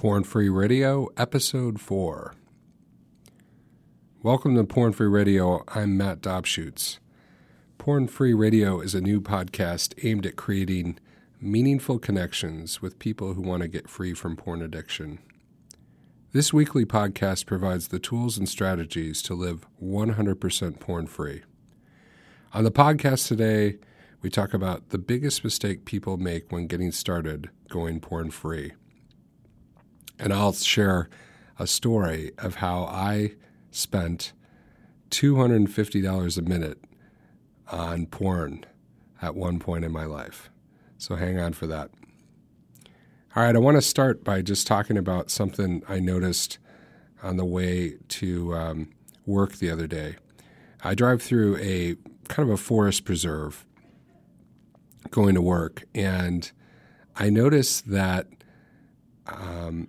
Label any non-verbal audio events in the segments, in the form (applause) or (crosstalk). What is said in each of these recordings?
Porn Free Radio, Episode 4. Welcome to Porn Free Radio. I'm Matt Dobschuetz. Porn Free Radio is a new podcast aimed at creating meaningful connections with people who want to get free from porn addiction. This weekly podcast provides the tools and strategies to live 100% porn free. On the podcast today, we talk about the biggest mistake people make when getting started going porn free. And I'll share a story of how I spent $250 a minute on porn at one point in my life. So hang on for that. All right, I want to start by just talking about something I noticed on the way to um, work the other day. I drive through a kind of a forest preserve going to work, and I noticed that um,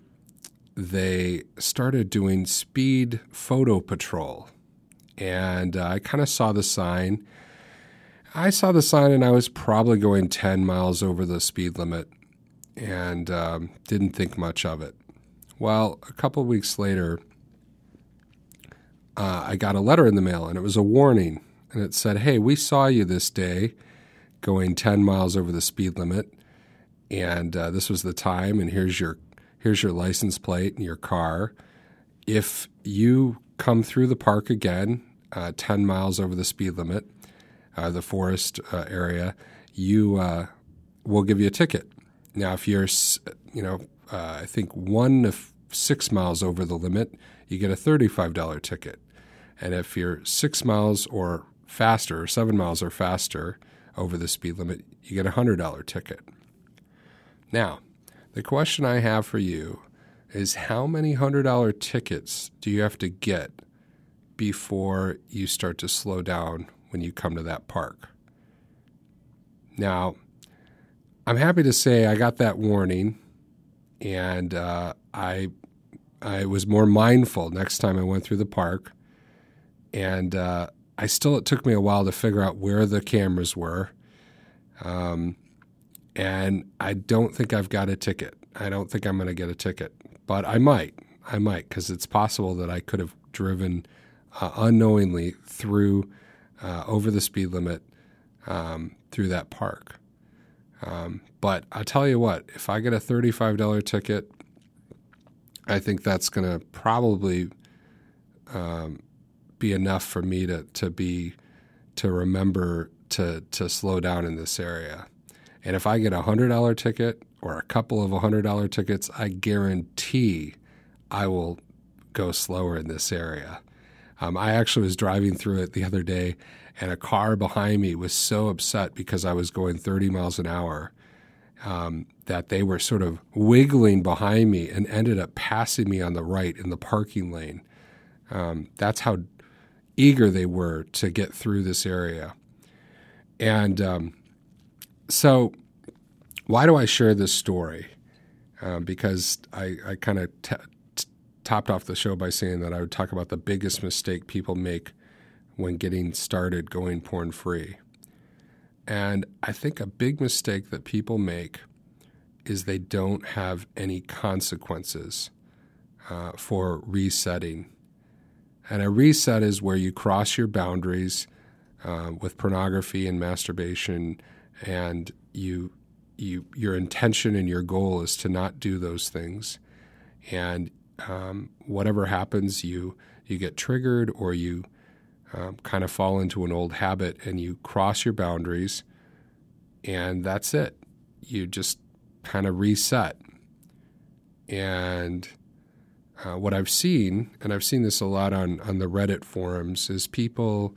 they started doing speed photo patrol. And uh, I kind of saw the sign. I saw the sign and I was probably going 10 miles over the speed limit and um, didn't think much of it. Well, a couple weeks later, uh, I got a letter in the mail and it was a warning. And it said, Hey, we saw you this day going 10 miles over the speed limit. And uh, this was the time, and here's your here's your license plate and your car. If you come through the park again, uh, 10 miles over the speed limit, uh, the forest uh, area, you uh, will give you a ticket. Now, if you're, you know, uh, I think one to six miles over the limit, you get a $35 ticket. And if you're six miles or faster, or seven miles or faster over the speed limit, you get a $100 ticket. Now, the question I have for you is how many $100 tickets do you have to get before you start to slow down when you come to that park? Now, I'm happy to say I got that warning and uh, I I was more mindful next time I went through the park, and uh, I still it took me a while to figure out where the cameras were, um, and I don't think I've got a ticket. I don't think I'm going to get a ticket, but I might. I might because it's possible that I could have driven uh, unknowingly through uh, over the speed limit um, through that park. Um, but I tell you what, if I get a $35 ticket, I think that's going to probably um, be enough for me to, to be to remember to to slow down in this area. And if I get a hundred dollar ticket or a couple of hundred dollar tickets, I guarantee I will go slower in this area. Um, I actually was driving through it the other day, and a car behind me was so upset because I was going 30 miles an hour um, that they were sort of wiggling behind me and ended up passing me on the right in the parking lane. Um, that's how eager they were to get through this area. And um, so, why do I share this story? Uh, because I, I kind of t- t- topped off the show by saying that I would talk about the biggest mistake people make when getting started going porn free. And I think a big mistake that people make is they don't have any consequences uh, for resetting. And a reset is where you cross your boundaries uh, with pornography and masturbation, and you you your intention and your goal is to not do those things, and um, whatever happens, you you get triggered or you um, kind of fall into an old habit and you cross your boundaries, and that's it. You just kind of reset. And uh, what I've seen, and I've seen this a lot on, on the Reddit forums, is people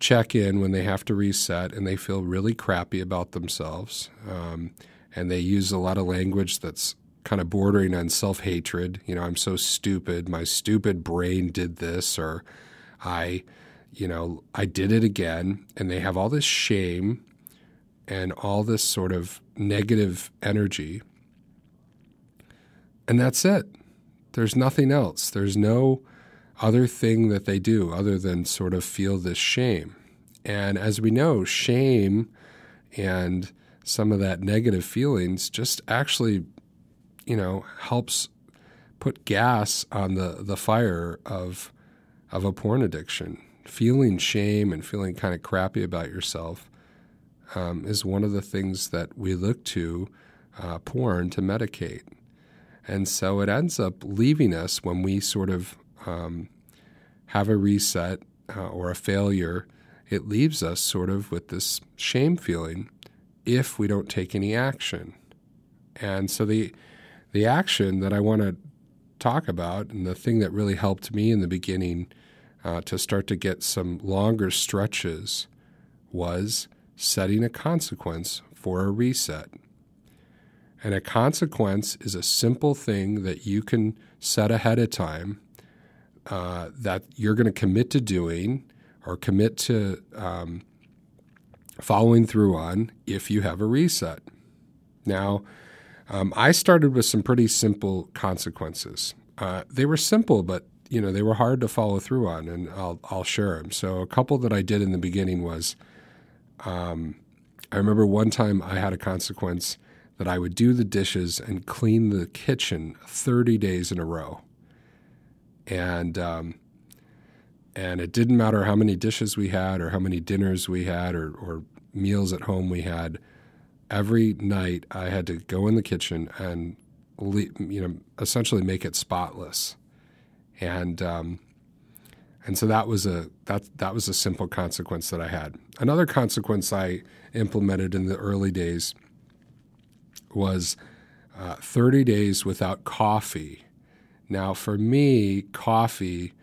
check in when they have to reset and they feel really crappy about themselves. Um, and they use a lot of language that's kind of bordering on self hatred. You know, I'm so stupid. My stupid brain did this, or I, you know, I did it again. And they have all this shame and all this sort of negative energy. And that's it. There's nothing else. There's no other thing that they do other than sort of feel this shame. And as we know, shame and some of that negative feelings just actually, you know, helps put gas on the, the fire of of a porn addiction. Feeling shame and feeling kind of crappy about yourself um, is one of the things that we look to uh, porn to medicate. And so it ends up leaving us when we sort of um, have a reset uh, or a failure. It leaves us sort of with this shame feeling if we don't take any action. And so the the action that I want to talk about, and the thing that really helped me in the beginning uh, to start to get some longer stretches, was setting a consequence for a reset. And a consequence is a simple thing that you can set ahead of time uh, that you're going to commit to doing or commit to um, following through on if you have a reset. Now, um, I started with some pretty simple consequences. Uh, they were simple, but you know they were hard to follow through on, and I'll I'll share them. So a couple that I did in the beginning was, um, I remember one time I had a consequence that I would do the dishes and clean the kitchen 30 days in a row, and um, and it didn't matter how many dishes we had or how many dinners we had or, or meals at home we had every night I had to go in the kitchen and you know essentially make it spotless, and um, and so that was a that that was a simple consequence that I had. Another consequence I implemented in the early days was uh, 30 days without coffee. Now, for me, coffee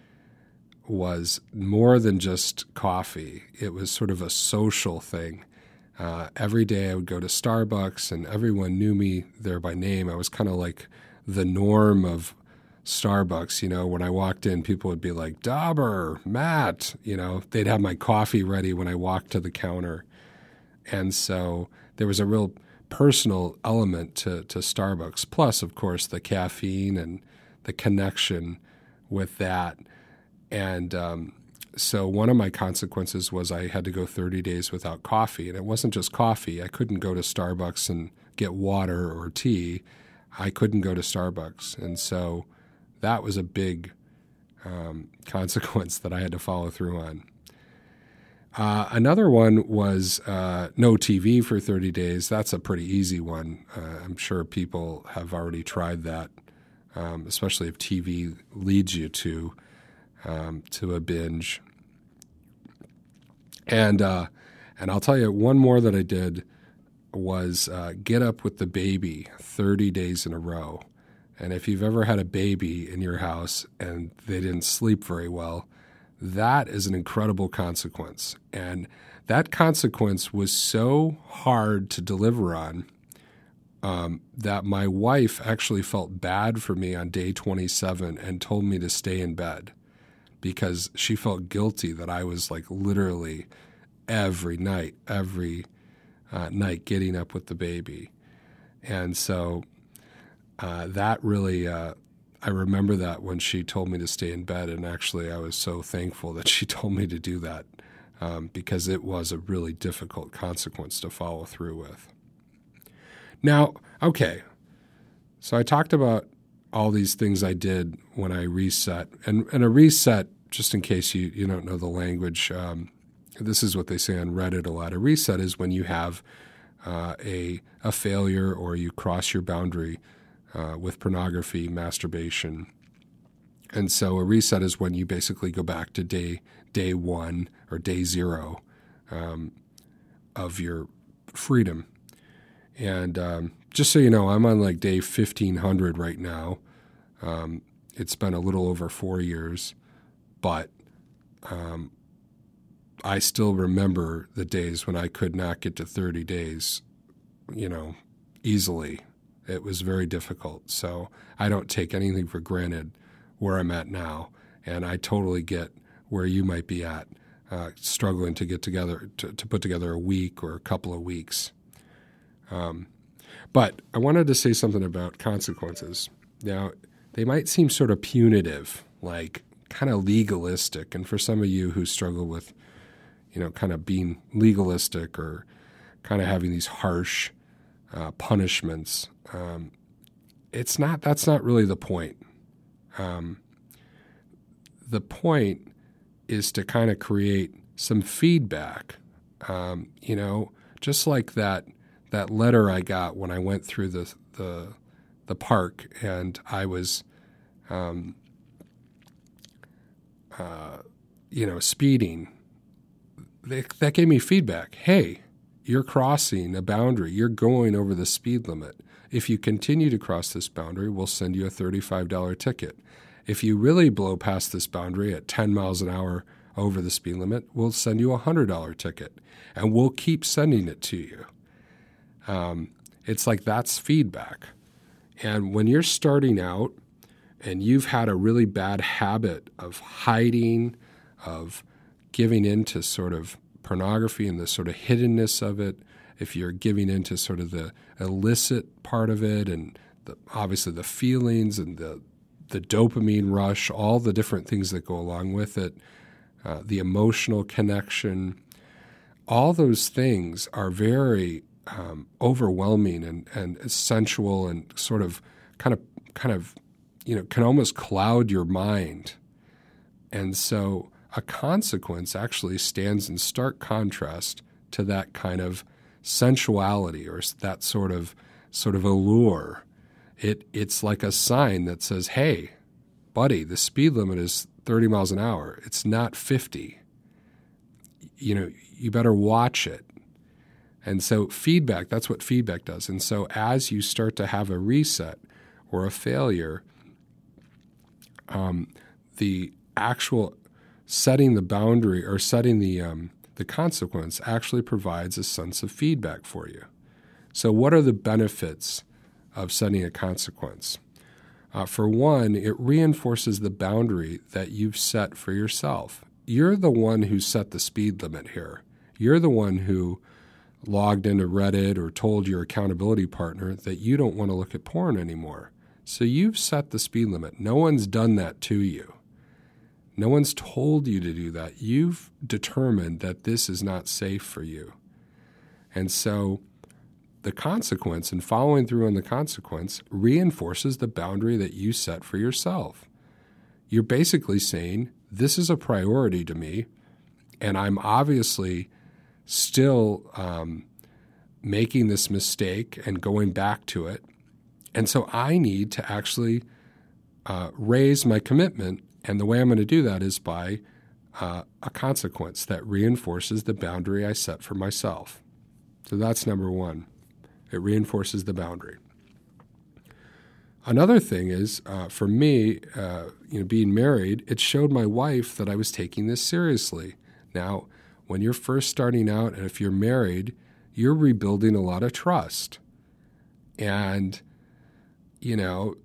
was more than just coffee. It was sort of a social thing. Uh, every day I would go to Starbucks, and everyone knew me there by name. I was kind of like the norm of Starbucks. You know, when I walked in, people would be like, Dauber, Matt. You know, they'd have my coffee ready when I walked to the counter. And so there was a real personal element to, to Starbucks, plus, of course, the caffeine and the connection with that. And um, so one of my consequences was I had to go 30 days without coffee. And it wasn't just coffee. I couldn't go to Starbucks and get water or tea. I couldn't go to Starbucks. And so that was a big um, (laughs) consequence that I had to follow through on. Uh, another one was uh, no TV for 30 days. That's a pretty easy one. Uh, I'm sure people have already tried that, um, especially if TV leads you to um, to a binge. And uh, and I'll tell you one more that I did was uh, get up with the baby 30 days in a row. And if you've ever had a baby in your house and they didn't sleep very well, that is an incredible consequence. And that consequence was so hard to deliver on um, that my wife actually felt bad for me on day 27 and told me to stay in bed because she felt guilty that I was like literally every night, every uh, night getting up with the baby. And so uh, that really, uh, I remember that when she told me to stay in bed. And actually, I was so thankful that she (laughs) told me to do that um, because it was a really difficult consequence to follow through with. Now, okay, so I talked about all these things I did when I reset. And, and a reset just in case you, you don't know the language, um, this is what they say on Reddit a lot. A reset is when you have uh, a, a failure or you cross your boundary uh, with pornography, masturbation. And so a reset is when you basically go back to day day one or day zero um, of your freedom. And um, just so you know, I'm on like day 1500 right now. Um, it's been a little over four years but um, I still remember the days when I could not get to 30 days, you know, easily. It was very difficult. So I don't take anything for granted where I'm at now. And I totally get where you might be at, uh, struggling to get together, to, to, put together a week or a couple of weeks. Um, but I wanted to say something about consequences. Now, they might seem sort of punitive, like, kind of legalistic. And for some of you who struggle with, you know, kind of being legalistic or kind of having these harsh uh, punishments, um, it's not. That's not really the point. Um, the point is to kind of create some feedback. Um, you know, just like that that letter I got when I went through the the, the park and I was, um, uh, you know, speeding. that gave me feedback. Hey, you're crossing a boundary. You're going over the speed limit. If you continue to cross this boundary, we'll send you a $35 ticket. If you really blow past this boundary at 10 miles an hour over the speed limit, we'll send you a $100 ticket and we'll keep sending it to you. Um, it's like that's feedback. And when you're starting out and you've had a really bad habit of hiding, of giving into sort of pornography and the sort of hiddenness of it, if you're giving into sort of the illicit part of it and the, obviously the feelings and the the dopamine rush, all the different things that go along with it, uh, the emotional connection, all those things are very um, overwhelming and, and sensual and sort of kind of kind of you know can almost cloud your mind. And so a consequence actually stands in stark contrast to that kind of sensuality or that sort of sort of allure. It it's like a sign that says, "Hey, buddy, the speed limit is 30 miles an hour. It's not 50. You know, you better watch it." And so feedback, that's what feedback does. And so as you start to have a reset or a failure, um, the actual setting the boundary or setting the um, the consequence actually provides a sense of feedback for you. So, what are the benefits of setting a consequence? Uh, for one, it reinforces the boundary that you've set for yourself. You're the one who set the speed limit here. You're the one who logged into Reddit or told your accountability partner that you don't want to look at porn anymore. So you've set the speed limit. No one's done that to you. No one's told you to do that. You've determined that this is not safe for you. And so the consequence and following through on the consequence reinforces the boundary that you set for yourself. You're basically saying, This is a priority to me, and I'm obviously still um, making this mistake and going back to it. And so I need to actually uh, raise my commitment and the way I'm going to do that is by uh, a consequence that reinforces the boundary I set for myself. So that's number one. It reinforces the boundary. Another thing is, uh, for me, uh, you know, being married, it showed my wife that I was taking this seriously. Now, when you're first starting out, and if you're married, you're rebuilding a lot of trust, and you know,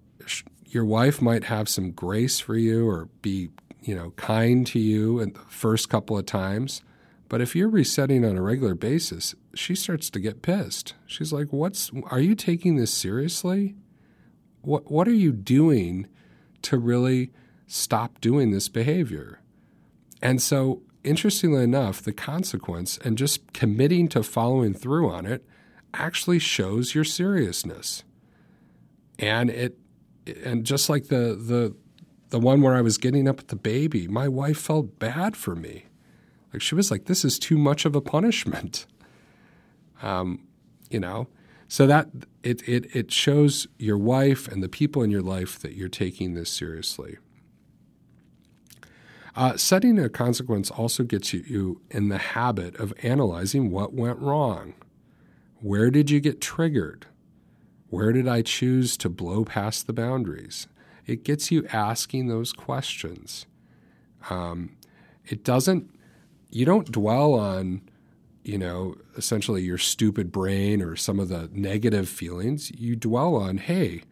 your wife might have some grace for you or be, you know, kind to you in the first couple of times. But if you're resetting on a regular basis, she starts to get pissed. She's like, "What's are you taking this seriously? What what are you doing to really stop doing this behavior?" And so, interestingly enough, the consequence and just committing to following through on it actually shows your seriousness. And it and just like the the the one where I was getting up with the baby, my wife felt bad for me. Like she was like, "This is too much of a punishment." (laughs) Um, you know, so that it it it shows your wife and the people in your life that you're taking this seriously. Uh, setting a consequence also gets you, in the habit of analyzing what went wrong. Where did you get triggered? Where did I choose to blow past the boundaries? It gets you asking those questions. Um, it doesn't, you don't dwell on, you know, essentially your stupid brain or some of the negative feelings. You dwell on, hey,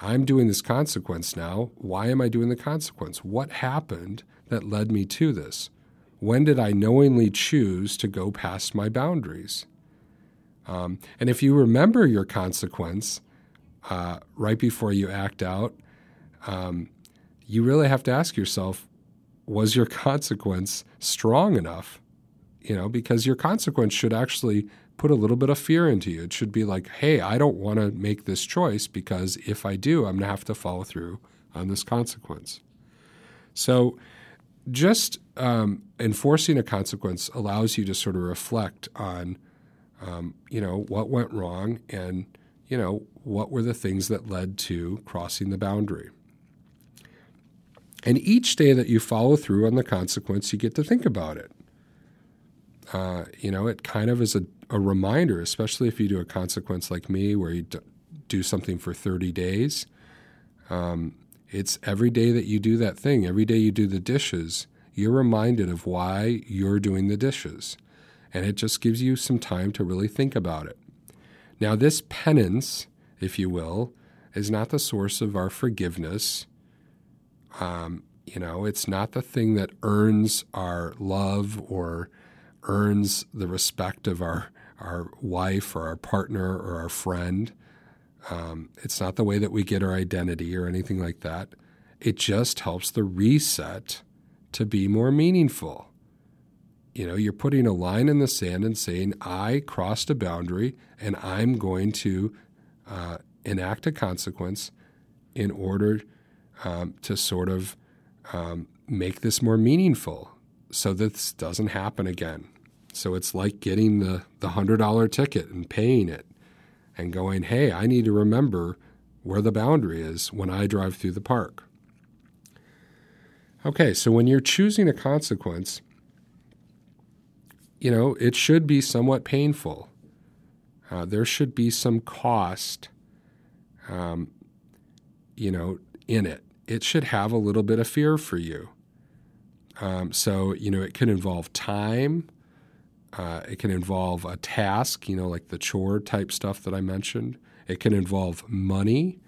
I'm doing this consequence now. Why am I doing the consequence? What happened that led me to this? When did I knowingly choose to go past my boundaries? Um, and if you remember your consequence, uh, right before you act out, um, you really have to ask yourself, was your consequence strong enough? You know, because your consequence should actually put a little bit of fear into you. It should be like, hey, I don't want to make this choice because if I do, I'm going to have to follow through on this consequence. So, just um, enforcing a consequence allows you to sort of reflect on, um, you know, what went wrong and, you know, what were the things that led to crossing the boundary. And each day that you follow through on the consequence, you get to think about it. Uh, you know, it kind of is a, a, reminder, especially if you do a consequence like me where you do something for 30 days. Um, it's every day that you do that thing, every day you do the dishes, you're reminded of why you're doing the dishes. And it just gives you some time to really think about it. Now, this penance, if you will, is not the source of our forgiveness. Um, you know, it's not the thing that earns our love or earns the respect of our, our wife or our partner or our friend. Um, it's not the way that we get our identity or anything like that. It just helps the reset to be more meaningful. You know, you're putting a line in the sand and saying, I crossed a boundary and I'm going to uh, enact a consequence in order um, to sort of um, make this more meaningful so this doesn't happen again. So it's like getting the, the $100 ticket and paying it and going, hey, I need to remember where the boundary is when I drive through the park. Okay, so when you're choosing a consequence, you know, it should be somewhat painful. Uh, there should be some cost, um, you know, in it. It should have a little bit of fear for you. Um, so, you know, it could involve time, uh, it can involve a task, you know, like the chore type stuff that I mentioned. It can involve money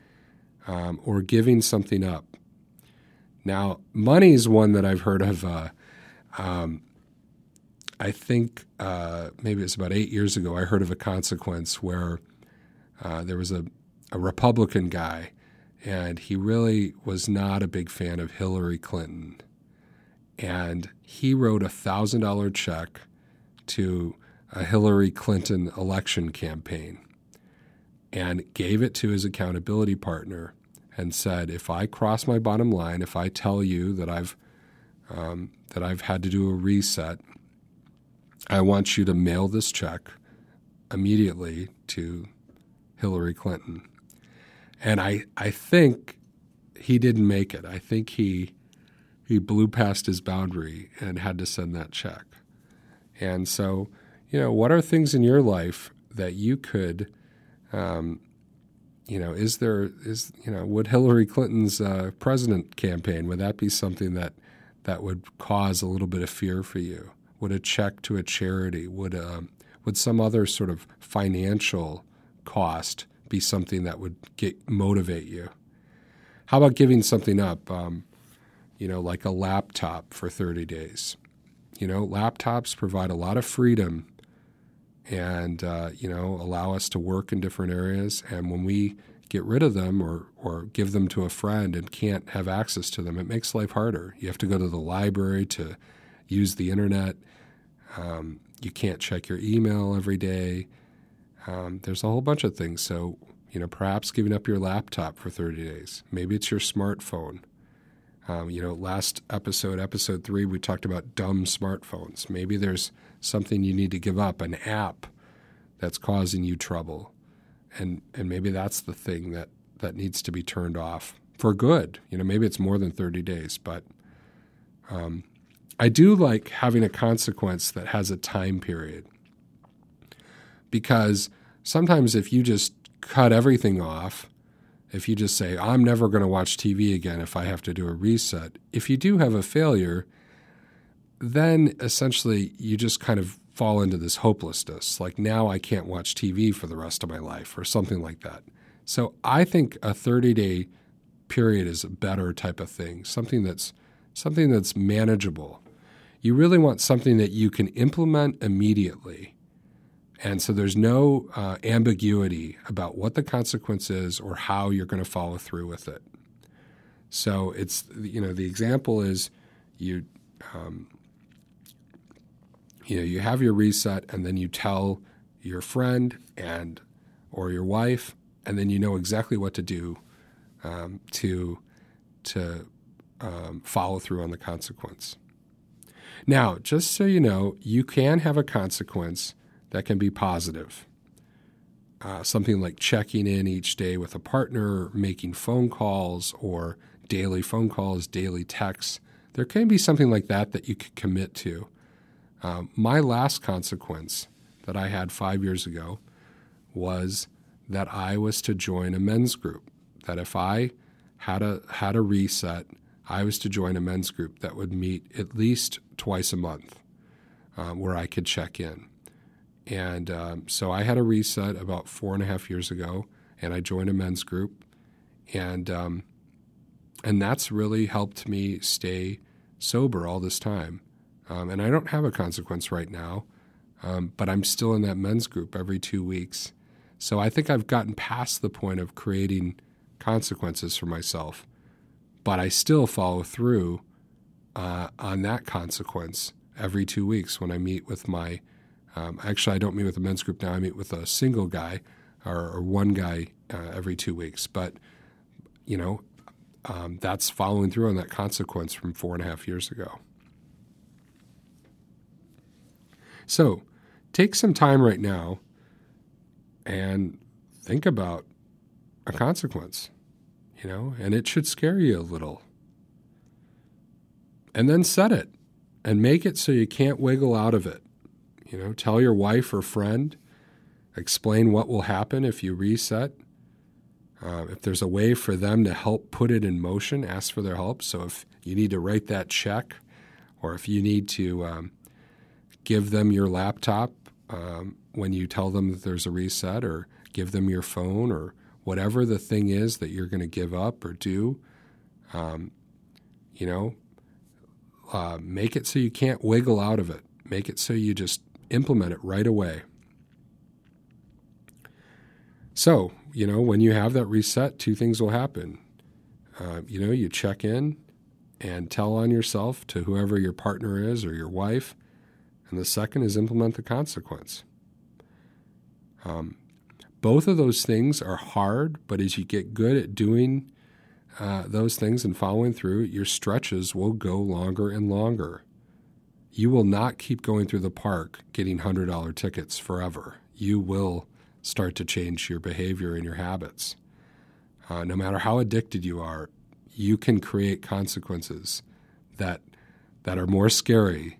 um, or giving something up. Now, money is one that I've heard of. Uh, um, I think uh, maybe it's about eight years ago. I heard of a consequence where uh, there was a, a Republican guy, and he really was not a big fan of Hillary Clinton. And he wrote a thousand dollar check to a Hillary Clinton election campaign and gave it to his accountability partner and said, "If I cross my bottom line, if I tell you that I've um, that I've had to do a reset, I want you to mail this check immediately to Hillary Clinton." And I I think he didn't make it. I think he he blew past his boundary and had to send that check. And so, you know, what are things in your life that you could, um, you know, is there is you know, would Hillary Clinton's uh, president campaign would that be something that that would cause a little bit of fear for you? Would a check to a charity would um, would some other sort of financial cost be something that would get motivate you? How about giving something up? Um, you know, like a laptop for 30 days. You know, laptops provide a lot of freedom and, uh, you know, allow us to work in different areas. And when we get rid of them or, or give them to a friend and can't have access to them, it makes life harder. You have to go to the library to use the internet. Um, you can't check your email every day. Um, there's a whole bunch of things. So, you know, perhaps giving up your laptop for 30 days. Maybe it's your smartphone. Um, you know, last episode, episode three, we talked about dumb smartphones. Maybe there's something you need to give up, an app that's causing you trouble, and and maybe that's the thing that that needs to be turned off for good. You know, maybe it's more than thirty days, but um, I do like having a consequence that has a time period because sometimes if you just cut everything off if you just say, I'm never going to watch TV again if I have to do a reset, if you do have a failure, then essentially you just kind of fall into this hopelessness. Like now I can't watch TV for the rest of my life or something like that. So I think a 30 day period is a better type of thing, something that's something that's manageable. You really want something that you can implement immediately and so there's no uh, ambiguity about what the consequence is or how you're going to follow through with it. So it's, you know, the example is you, um, you know, you have your reset and then you tell your friend and or your wife, and then you know exactly what to do um, to to um, follow through on the consequence. Now, just so you know, you can have a consequence that can be positive. Uh, something like checking in each day with a partner, making phone calls, or daily phone calls, daily texts. There can be something like that that you could commit to. Um, my last consequence that I had five years ago was that I was to join a men's group. That if I had a had a reset, I was to join a men's group that would meet at least twice a month, um, where I could check in. And um, so I had a reset about four and a half years ago, and I joined a men's group, and um, and that's really helped me stay sober all this time. Um, and I don't have a consequence right now, um, but I'm still in that men's group every two weeks. So I think I've gotten past the point of creating consequences for myself, but I still follow through uh, on that consequence every two weeks when I meet with my. Um, actually, I don't meet with a men's group now. I meet with a single guy or, or one guy uh, every two weeks. But you know, um, that's following through on that consequence from four and a half years ago. So, take some time right now and think about a consequence, you know, and it should scare you a little. And then set it and make it so you can't wiggle out of it. You know, tell your wife or friend, explain what will happen if you reset. Uh, if there's a way for them to help put it in motion, ask for their help. So if you need to write that check, or if you need to um, give them your laptop um, when you tell them that there's a reset, or give them your phone, or whatever the thing is that you're going to give up or do, um, you know, uh, make it so you can't wiggle out of it. Make it so you just implement it right away. So, you know, when you have that reset, two things will happen. Uh, you know, you check in and tell on yourself to whoever your partner is or your wife. And the second is implement the consequence. Um, both of those things are hard, but as you get good at doing uh, those things and following through, your stretches will go longer and longer. You will not keep going through the park getting $100 tickets forever. You will start to change your behavior and your habits. Uh, no matter how addicted you are, you can create consequences that that are more scary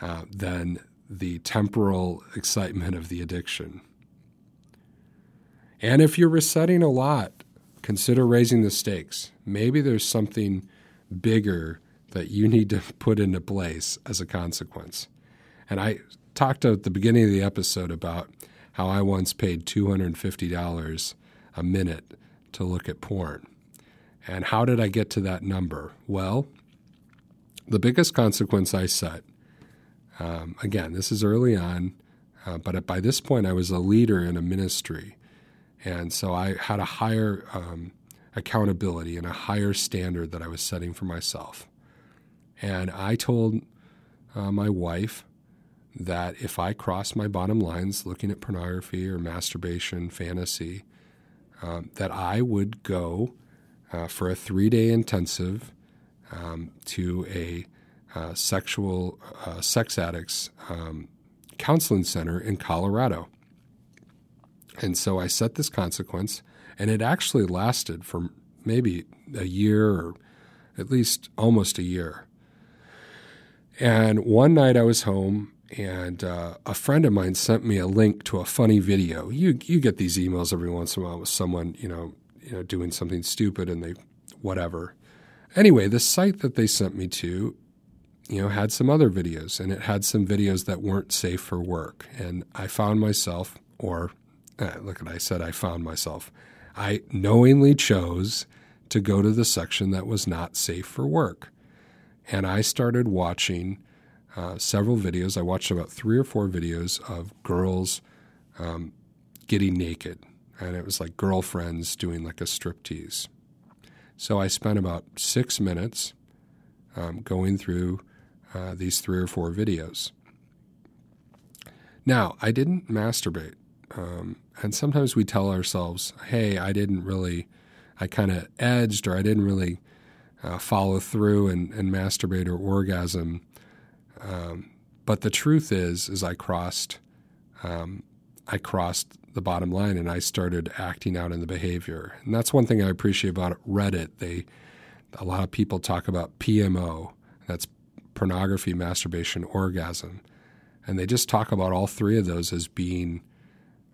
uh, than the temporal excitement of the addiction. And if you're resetting a lot, consider raising the stakes. Maybe there's something bigger that you need to (laughs) put into place as a consequence. And I talked at the beginning of the episode about how I once paid $250 a minute to look at porn. And how did I get to that number? Well, the biggest consequence I set, um, again, this is early on, uh, but by this point I was a leader in a ministry. And so I had a higher um, accountability and a higher standard that I was setting for myself. And I told uh, my wife that if I crossed my bottom lines looking at pornography or masturbation, fantasy, um, that I would go uh, for a three day intensive um, to a uh, sexual uh, sex addicts um, counseling center in Colorado. And so I set this consequence, and it actually lasted for maybe a year or at least almost a year. And one night I was home and uh, a friend of mine sent me a link to a funny video. You you get these emails every once in a while with someone you know you know doing something stupid and they whatever. Anyway, the site that they sent me to, you know, had some other videos and it had some videos that weren't safe for work. And I found myself, or uh, look at I said I found myself. I knowingly chose to go to the section that was not safe for work, and I started watching uh, several videos. I watched about three or four videos of girls um, getting naked, and it was like girlfriends doing like a striptease. So I spent about six minutes um, going through uh, these three or four videos. Now, I didn't masturbate. Um, and sometimes we tell ourselves, hey, I didn't really, I kind of edged or I didn't really uh, follow through and, and masturbate or orgasm. Um, but the truth is, is I crossed, um, I crossed the bottom line and I started acting out in the behavior. And that's one thing I appreciate about Reddit. They, a lot of people talk about PMO. That's pornography, masturbation, orgasm, and they just talk about all three of those as being.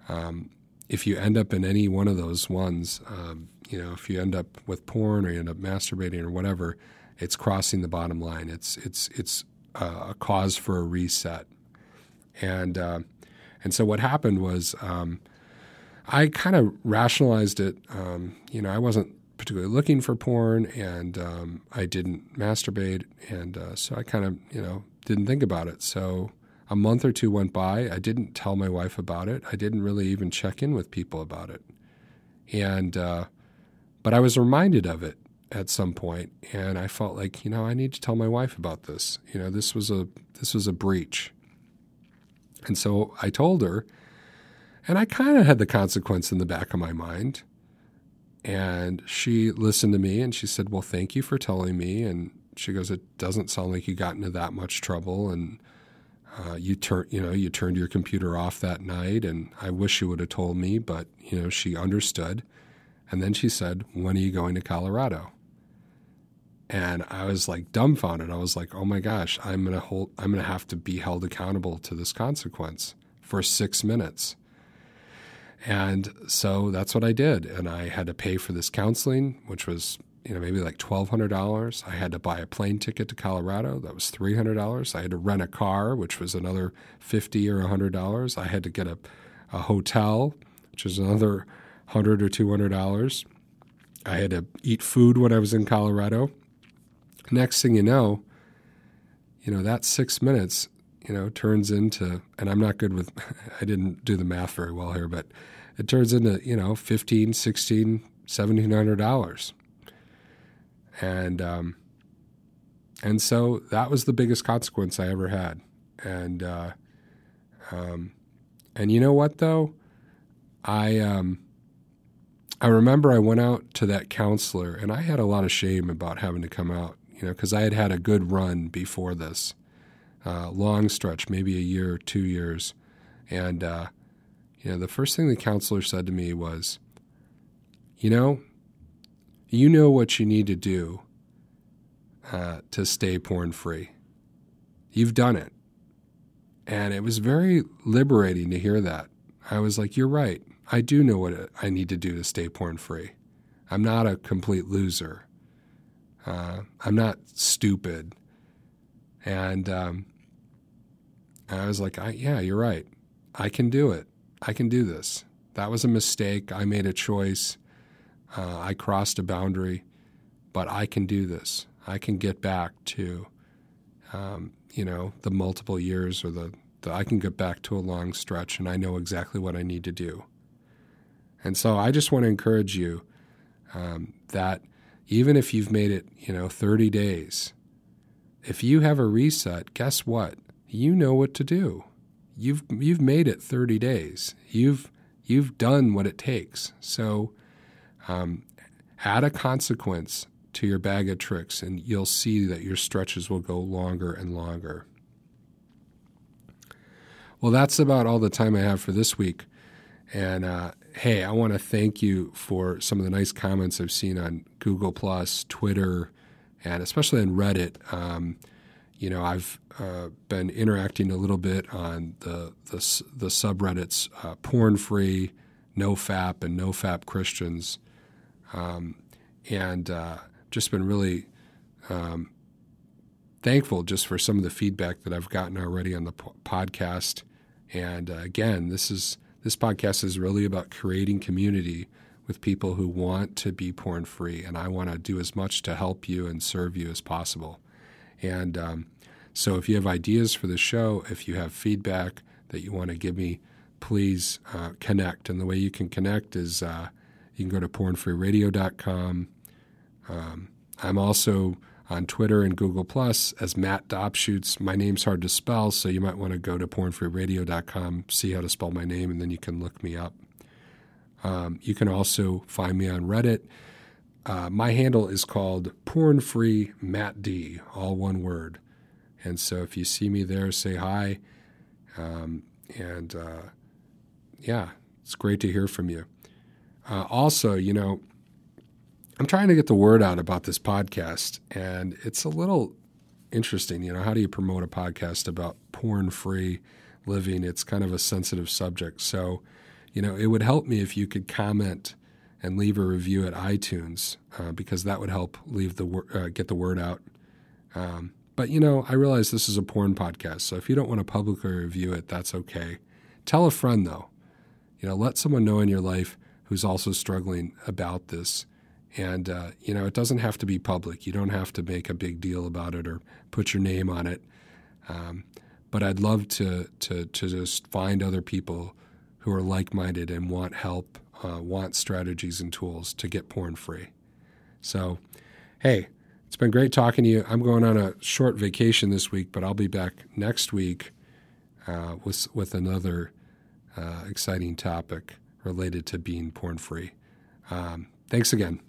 Um, if you end up in any one of those ones, um, you know, if you end up with porn or you end up masturbating or whatever, it's crossing the bottom line. It's it's it's a cause for a reset, and uh, and so what happened was um, I kind of rationalized it. Um, you know, I wasn't particularly looking for porn, and um, I didn't masturbate, and uh, so I kind of you know didn't think about it. So a month or two went by. I didn't tell my wife about it. I didn't really even check in with people about it, and uh, but I was reminded of it at some point, and I felt like you know I need to tell my wife about this. You know, this was a this was a breach, and so I told her, and I kind of had the consequence in the back of my mind. And she listened to me and she said, Well, thank you for telling me. And she goes, It doesn't sound like you got into that much trouble. And uh, you turn, you know, you turned your computer off that night, and I wish you would have told me, but you know, she understood. And then she said, "When are you going to Colorado?" And I was like dumbfounded. I was like, "Oh my gosh, I'm gonna hold, I'm gonna have to be held accountable to this consequence for six minutes." And so that's what I did. And I had to pay for this counseling, which was, you know, maybe like $1,200. I had to buy a plane ticket to Colorado. That was $300. I had to rent a car, which was another 50 or $100. I had to get a, a hotel, which was another 100 or $200. I had to eat food when I was in Colorado. Next thing you know, you know, that six minutes, you know, turns into, and I'm not good with, (laughs) I didn't do the math very well here, but it turns into you know fifteen, sixteen, seventeen hundred dollars, and um, and so that was the biggest consequence I ever had, and uh, um, and you know what though, I um, I remember I went out to that counselor, and I had a lot of shame about having to come out, you know, because I had had a good run before this, uh, long stretch, maybe a year, or two years, and uh, you know, the first thing the counselor said to me was, you know, you know what you need to do uh, to stay porn free. You've done it. And it was very liberating to hear that. I was like, you're right. I do know what I need to do to stay porn free. I'm not a complete loser. Uh, I'm not stupid. And um, I was like, I, yeah, you're right. I can do it. I can do this. That was a mistake. I made a choice. Uh, I crossed a boundary, but I can do this. I can get back to, um, you know, the multiple years or the, the, I can get back to a long stretch and I know exactly what I need to do. And so I just want to encourage you um, that even if you've made it, you know, 30 days, if you have a reset, guess what? You know what to do you've you've made it 30 days. You've you've done what it takes. So um, add a consequence to your bag of tricks, and you'll see that your stretches will go longer and longer. Well, that's about all the time I have for this week. And uh, hey, I want to thank you for some of the nice comments I've seen on Google Plus, Twitter, and especially on Reddit. Um, you know, I've uh, been interacting a little bit on the the, the subreddits uh, porn free, no fap, and no fap Christians, um, and uh, just been really um, thankful just for some of the feedback that I've gotten already on the po- podcast. And uh, again, this is this podcast is really about creating community with people who want to be porn free, and I want to do as much to help you and serve you as possible. And um, so if you have ideas for the show, if you have feedback that you want to give me, please uh, connect. And the way you can connect is uh, you can go to pornfreeradio.com. Um, I'm also on Twitter and Google Plus as Matt Dobschuetz. My name's hard to spell, so you might want to go to pornfreeradio.com, see how to spell my name, and then you can look me up. Um, you can also find me on Reddit uh, my handle is called Porn Free Matt D, all one word. And so if you see me there, say hi. Um, and uh, yeah, it's great to hear from you. Uh, also, you know, I'm trying to get the word out about this podcast, and it's a little interesting. You know, how do you promote a podcast about porn free living? It's kind of a sensitive subject. So, you know, it would help me if you could comment and leave a review at iTunes uh, because that would help leave the uh, get the word out. Um, but you know, I realize this is a porn podcast, so if you don't want to publicly review it, that's okay. Tell a friend though. You know, let someone know in your life who's also struggling about this. And uh, you know, it doesn't have to be public. You don't have to make a big deal about it or put your name on it. Um, but I'd love to to to just find other people who are like-minded and want help, uh, want strategies and tools to get porn free. So, hey, it's been great talking to you. I'm going on a short vacation this week, but I'll be back next week uh, with with another uh, exciting topic related to being porn free. Um, thanks again.